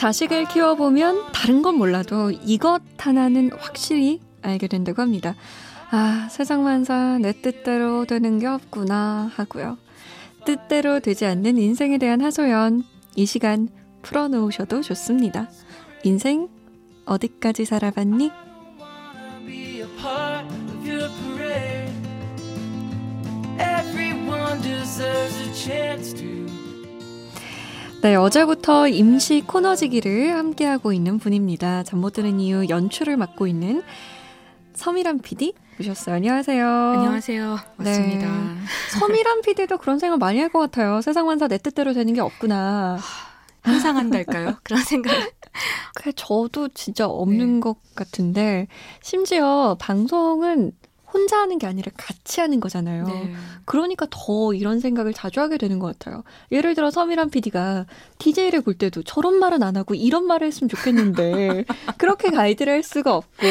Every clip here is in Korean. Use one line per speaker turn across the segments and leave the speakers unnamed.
자식을 키워보면 다른 건 몰라도 이것 하나는 확실히 알게 된다고 합니다. 아, 세상만사 내 뜻대로 되는 게 없구나 하고요. 뜻대로 되지 않는 인생에 대한 하소연, 이 시간 풀어놓으셔도 좋습니다. 인생 어디까지 살아봤니? 네, 어제부터 임시 코너지기를 함께하고 있는 분입니다. 잠 못 드는 이유 연출을 맡고 있는 서미란 PD 오셨어요. 안녕하세요.
안녕하세요. 맞습니다. 네.
서미란 PD도 그런 생각 많이 할 것 같아요. 세상 만사 내 뜻대로 되는 게 없구나.
항상 한달까요? 그런 생각.
저도 진짜 없는 네. 것 같은데 심지어 방송은 혼자 하는 게 아니라 같이 하는 거잖아요. 네. 그러니까 더 이런 생각을 자주 하게 되는 것 같아요. 예를 들어 서미란 PD가 DJ를 볼 때도 저런 말은 안 하고 이런 말을 했으면 좋겠는데 그렇게 가이드를 할 수가 없고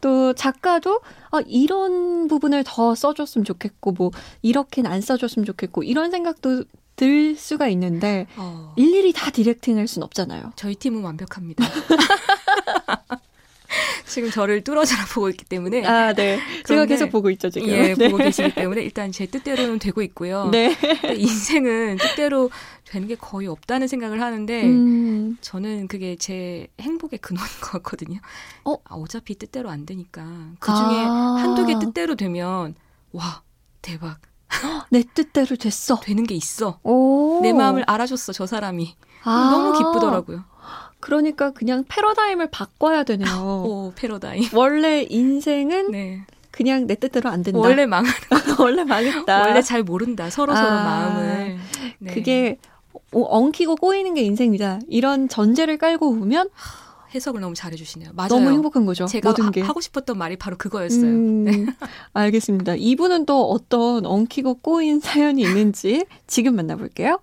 또 작가도 아, 이런 부분을 더 써줬으면 좋겠고 뭐 이렇게는 안 써줬으면 좋겠고 이런 생각도 들 수가 있는데 어. 일일이 다 디렉팅할 수는 없잖아요.
저희 팀은 완벽합니다. 지금 저를 뚫어져라 보고 있기 때문에.
아, 네. 제가 계속 보고 있죠, 지금.
예, 네. 보고 계시기 때문에 일단 제 뜻대로는 되고 있고요. 네. 인생은 뜻대로 되는 게 거의 없다는 생각을 하는데 음. 저는 그게 제 행복의 근원인 것 같거든요. 어? 아, 어차피 뜻대로 안 되니까 그 중에 아. 한두 개 뜻대로 되면 와 대박.
내 뜻대로 됐어.
되는 게 있어. 오. 내 마음을 알아줬어 저 사람이. 아. 너무 기쁘더라고요.
그러니까 그냥 패러다임을 바꿔야 되네요.
오, 패러다임.
원래 인생은 네. 그냥 내 뜻대로 안 된다.
원래 망하는
원래 망했다.
원래 잘 모른다. 서로 아, 서로 마음을.
네. 그게 엉키고 꼬이는 게 인생이다. 이런 전제를 깔고 보면
해석을 너무 잘해주시네요. 맞아요.
너무 행복한 거죠.
제가 모든 게. 하 고 싶었던 말이 바로 그거였어요. 음, 네.
알겠습니다. 이분은 또 어떤 엉키고 꼬인 사연이 있는지 지금 만나볼게요.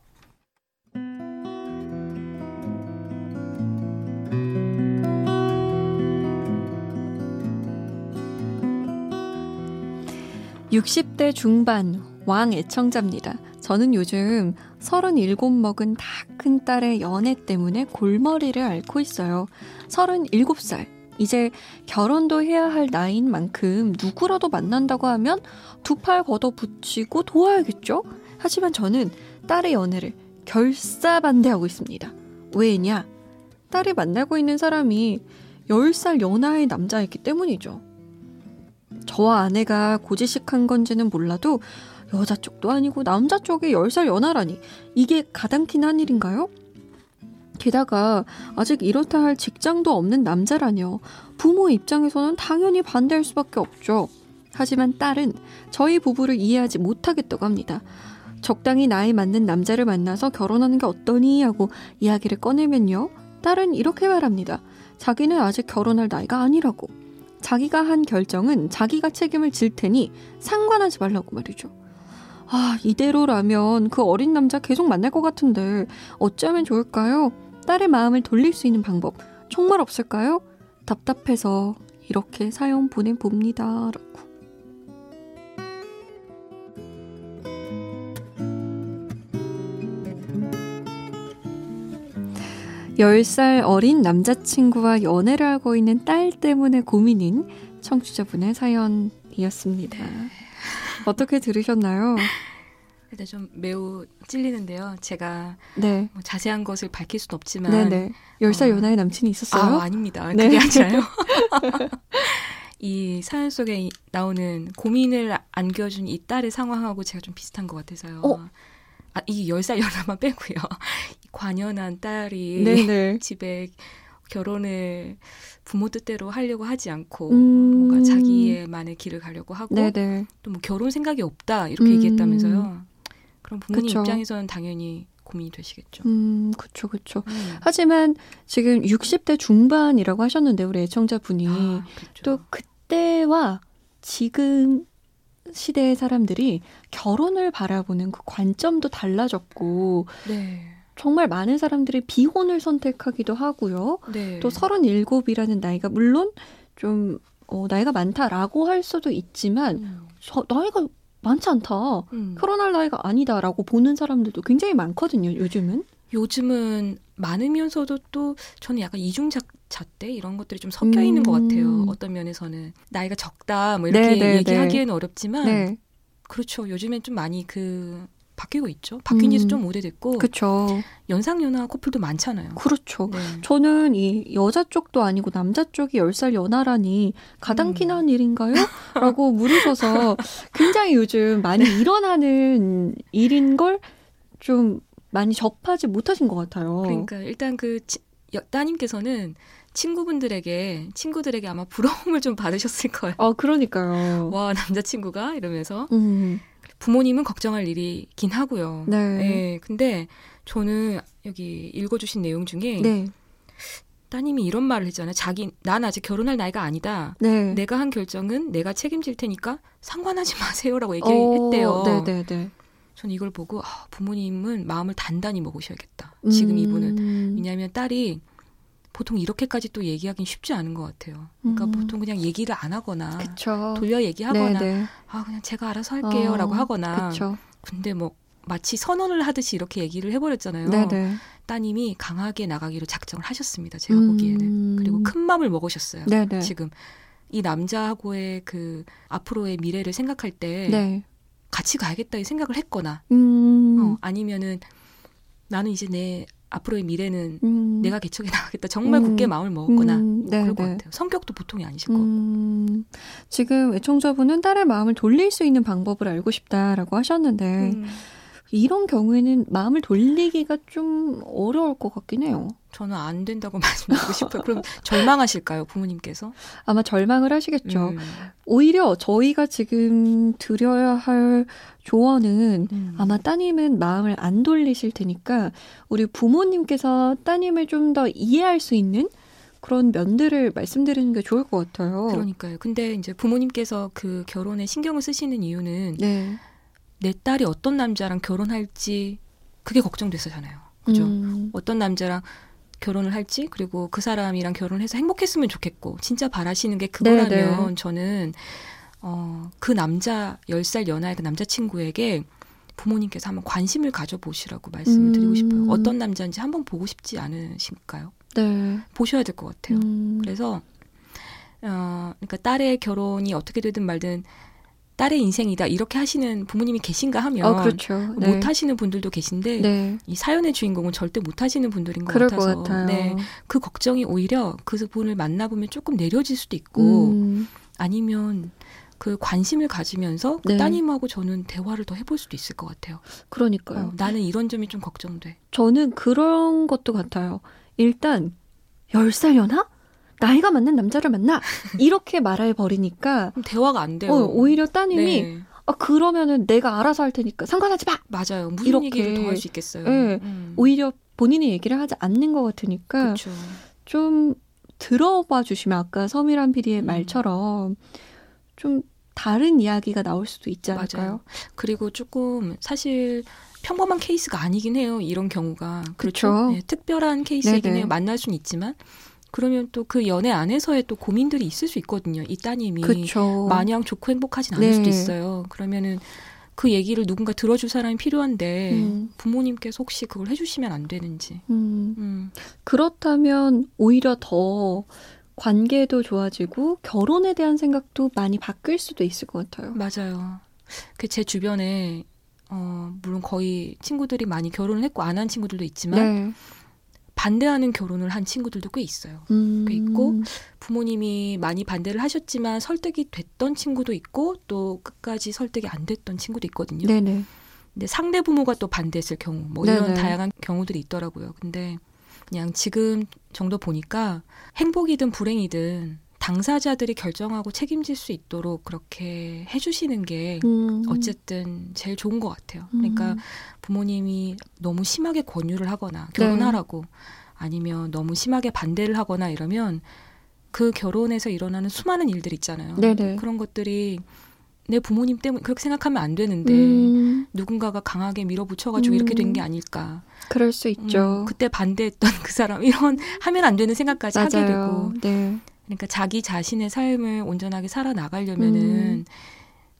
60대 중반 왕 애청자입니다. 저는 요즘 37 먹은 다 큰 딸의 연애 때문에 골머리를 앓고 있어요. 37살. 이제 결혼도 해야 할 나이인 만큼 누구라도 만난다고 하면 두 팔 걷어 붙이고 도와야겠죠? 하지만 저는 딸의 연애를 결사반대하고 있습니다. 왜냐? 딸이 만나고 있는 사람이 10살 연하의 남자이기 때문이죠. 저와 아내가 고지식한 건지는 몰라도 여자 쪽도 아니고 남자 쪽에 10살 연하라니 이게 가당키는 한 일인가요? 게다가 아직 이렇다 할 직장도 없는 남자라뇨. 부모 입장에서는 당연히 반대할 수밖에 없죠. 하지만 딸은 저희 부부를 이해하지 못하겠다고 합니다. 적당히 나이 맞는 남자를 만나서 결혼하는 게 어떠니 하고 이야기를 꺼내면요. 딸은 이렇게 말합니다. 자기는 아직 결혼할 나이가 아니라고. 자기가 한 결정은 자기가 책임을 질 테니 상관하지 말라고 말이죠. 아, 이대로라면 그 어린 남자 계속 만날 것 같은데 어쩌면 좋을까요? 딸의 마음을 돌릴 수 있는 방법 정말 없을까요? 답답해서 이렇게 사연 보내봅니다. 라고. 10살 어린 남자친구와 연애를 하고 있는 딸 때문에 고민인 청취자분의 사연이었습니다. 네. 어떻게 들으셨나요?
일단 좀 매우 찔리는데요. 제가 네. 뭐 자세한 것을 밝힐 수는 없지만 네네.
10살 어, 연하의 남친이 있었어요?
아, 아닙니다. 네. 그게 아니라요. 이 사연 속에 나오는 고민을 안겨준 이 딸의 상황하고 제가 좀 비슷한 것 같아서요. 어? 아, 이 10살 연하만 빼고요. 관연한 딸이 네네. 집에 결혼을 부모 뜻대로 하려고 하지 않고 음. 뭔가 자기의만의 길을 가려고 하고 또 뭐 결혼 생각이 없다 이렇게 음. 얘기했다면서요. 그럼 부모님 그쵸. 입장에서는 당연히 고민이 되시겠죠.
음, 그렇죠, 그렇죠. 음. 하지만 지금 60대 중반이라고 하셨는데 우리 애청자분이 아, 또 그때와 지금 시대의 사람들이 결혼을 바라보는 그 관점도 달라졌고 네. 정말 많은 사람들이 비혼을 선택하기도 하고요. 네. 또 37이라는 나이가 물론 좀 어, 나이가 많다라고 할 수도 있지만 음. 저, 나이가 많지 않다. 음. 결혼할 나이가 아니다라고 보는 사람들도 굉장히 많거든요. 요즘은.
요즘은 많으면서도 또 저는 약간 이중잣대 이런 것들이 좀 섞여 있는 음. 것 같아요. 음. 어떤 면에서는 나이가 적다 뭐 이렇게 네, 네, 네. 얘기하기에는 네. 어렵지만 네. 그렇죠. 요즘엔 좀 많이 그 바뀌고 있죠. 바뀐 지도 음. 좀 오래됐고.
그렇죠.
연상연하 커플도 많잖아요.
그렇죠. 네. 저는 이 여자 쪽도 아니고 남자 쪽이 10살 연하라니 가당키난 음. 일인가요? 라고 물으셔서 굉장히 요즘 많이 일어나는 일인 걸좀 많이 접하지 못하신 것 같아요.
그러니까 일단 그 치, 따님께서는 친구분들에게 친구들에게 아마 부러움을 좀 받으셨을 거예요.
아 그러니까요.
와 남자친구가 이러면서 음. 부모님은 걱정할 일이긴 하고요. 네. 네. 근데 저는 여기 읽어주신 내용 중에 네. 따님이 이런 말을 했잖아요. 자기 난 아직 결혼할 나이가 아니다. 네. 내가 한 결정은 내가 책임질 테니까 상관하지 마세요라고 얘기했대요. 어, 네네네. 네, 네. 저는 이걸 보고 아, 부모님은 마음을 단단히 먹으셔야겠다. 지금 음. 이분은 왜냐하면 딸이 보통 이렇게까지 또 얘기하기는 쉽지 않은 것 같아요. 그러니까 음. 보통 그냥 얘기를 안 하거나 그쵸. 돌려 얘기하거나 네네. 아 그냥 제가 알아서 할게요라고 어, 하거나 그쵸. 근데 뭐 마치 선언을 하듯이 이렇게 얘기를 해버렸잖아요. 네네. 따님이 강하게 나가기로 작정을 하셨습니다. 제가 음. 보기에는 그리고 큰 마음을 먹으셨어요. 네네. 지금 이 남자하고의 그 앞으로의 미래를 생각할 때 네. 같이 가야겠다 이 생각을 했거나 음. 어, 아니면은 나는 이제 내 앞으로의 미래는 음. 내가 개척해 나가겠다. 정말 음. 굳게 마음을 먹었거나 음. 뭐 그럴 것 네, 네. 같아요. 성격도 보통이 아니실 것 같고. 음.
지금 애청자분은 딸의 마음을 돌릴 수 있는 방법을 알고 싶다라고 하셨는데 음. 이런 경우에는 마음을 돌리기가 좀 어려울 것 같긴 해요.
저는 안 된다고 말씀드리고 싶어요. 그럼 절망하실까요, 부모님께서?
아마 절망을 하시겠죠. 음. 오히려 저희가 지금 드려야 할 조언은 음. 아마 따님은 마음을 안 돌리실 테니까 우리 부모님께서 따님을 좀 더 이해할 수 있는 그런 면들을 말씀드리는 게 좋을 것 같아요.
그러니까요. 근데 이제 부모님께서 그 결혼에 신경을 쓰시는 이유는 네. 내 딸이 어떤 남자랑 결혼할지 그게 걱정됐었잖아요. 그죠? 음. 어떤 남자랑 결혼을 할지 그리고 그 사람이랑 결혼해서 행복했으면 좋겠고 진짜 바라시는 게 그거라면 네네. 네. 저는 어, 그 남자 10살 연하의 그 남자친구에게 부모님께서 한번 관심을 가져보시라고 말씀을 음. 드리고 싶어요. 어떤 남자인지 한번 보고 싶지 않으실까요? 네. 보셔야 될 것 같아요. 음. 그래서 어, 그러니까 딸의 결혼이 어떻게 되든 말든 딸의 인생이다 이렇게 하시는 부모님이 계신가 하면 어, 그렇죠. 네. 못 하시는 분들도 계신데 네. 이 사연의 주인공은 절대 못 하시는 분들인 것 같아서 것 네, 그 걱정이 오히려 그 분을 만나보면 조금 내려질 수도 있고 음. 아니면 그 관심을 가지면서 그 네. 따님하고 저는 대화를 더 해볼 수도 있을 것 같아요.
그러니까요.
어, 나는 이런 점이 좀 걱정돼.
저는 그런 것도 같아요. 일단 10살 연하? 나이가 맞는 남자를 만나 이렇게 말해 버리니까
대화가 안 돼요.
어, 오히려 따님이 네. 아 그러면은 내가 알아서 할 테니까 상관하지 마.
맞아요. 무슨 이렇게, 얘기를 더 할 수 있겠어요. 네,
음. 오히려 본인이 얘기를 하지 않는 것 같으니까 그쵸. 좀 들어봐 주시면 아까 서미란 PD의 음. 말처럼 좀 다른 이야기가 나올 수도 있지 않을까요? 맞아요.
그리고 조금 사실 평범한 케이스가 아니긴 해요. 이런 경우가 그렇죠. 네, 특별한 케이스이긴 네네. 해요. 만날 수는 있지만 그러면 또 그 연애 안에서의 또 고민들이 있을 수 있거든요. 이 따님이 그쵸. 마냥 좋고 행복하진 않을 네. 수도 있어요. 그러면은 그 얘기를 누군가 들어줄 사람이 필요한데 음. 부모님께서 혹시 그걸 해주시면 안 되는지. 음.
음. 그렇다면 오히려 더 관계도 좋아지고 결혼에 대한 생각도 많이 바뀔 수도 있을 것 같아요.
맞아요. 그 제 주변에 어 물론 거의 친구들이 많이 결혼을 했고 안 한 친구들도 있지만 네. 반대하는 결혼을 한 친구들도 꽤 있어요. 음. 꽤 있고 부모님이 많이 반대를 하셨지만 설득이 됐던 친구도 있고 또 끝까지 설득이 안 됐던 친구도 있거든요. 네네. 근데 상대 부모가 또 반대했을 경우 뭐 이런 네네. 다양한 경우들이 있더라고요. 근데 그냥 지금 정도 보니까 행복이든 불행이든 당사자들이 결정하고 책임질 수 있도록 그렇게 해주시는 게 음. 어쨌든 제일 좋은 것 같아요. 그러니까 음. 부모님이 너무 심하게 권유를 하거나 결혼하라고 네. 아니면 너무 심하게 반대를 하거나 이러면 그 결혼에서 일어나는 수많은 일들 있잖아요. 네네. 그런 것들이 내 부모님 때문에 그렇게 생각하면 안 되는데 음. 누군가가 강하게 밀어붙여가지고 음. 이렇게 된 게 아닐까.
그럴 수 있죠.
음, 그때 반대했던 그 사람 이런 하면 안 되는 생각까지 맞아요. 하게 되고. 네. 그러니까 자기 자신의 삶을 온전하게 살아 나가려면은 음.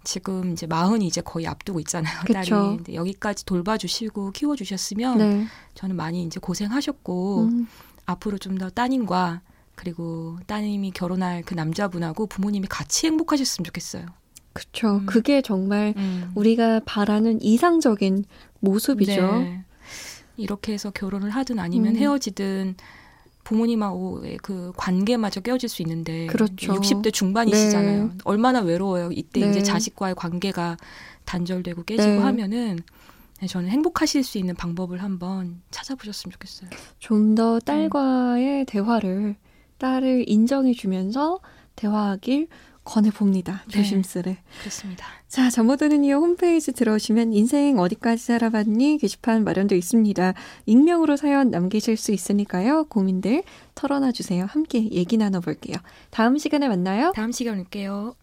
지금 이제 마흔이 이제 거의 앞두고 있잖아요. 그쵸. 딸이. 근데 여기까지 돌봐주시고 키워주셨으면 네. 저는 많이 이제 고생하셨고 음. 앞으로 좀 더 따님과 그리고 따님이 결혼할 그 남자분하고 부모님이 같이 행복하셨으면 좋겠어요.
그렇죠. 음. 그게 정말 음. 우리가 바라는 이상적인 모습이죠. 네.
이렇게 해서 결혼을 하든 아니면 음. 헤어지든 부모님하고의 그 관계마저 깨어질 수 있는데 그렇죠. 60대 중반이시잖아요. 네. 얼마나 외로워요. 이때 네. 이제 자식과의 관계가 단절되고 깨지고 네. 하면은 네, 저는 행복하실 수 있는 방법을 한번 찾아보셨으면 좋겠어요.
좀 더 딸과의 대화를 딸을 인정해 주면서 대화하길 권해봅니다. 네. 조심스레. 네,
그렇습니다.
자, 잠못드는 이유 홈페이지 들어오시면 인생 어디까지 살아봤니 게시판 마련되어 있습니다. 익명으로 사연 남기실 수 있으니까요. 고민들 털어놔 주세요. 함께 얘기 나눠볼게요. 다음 시간에 만나요.
다음 시간에 올게요.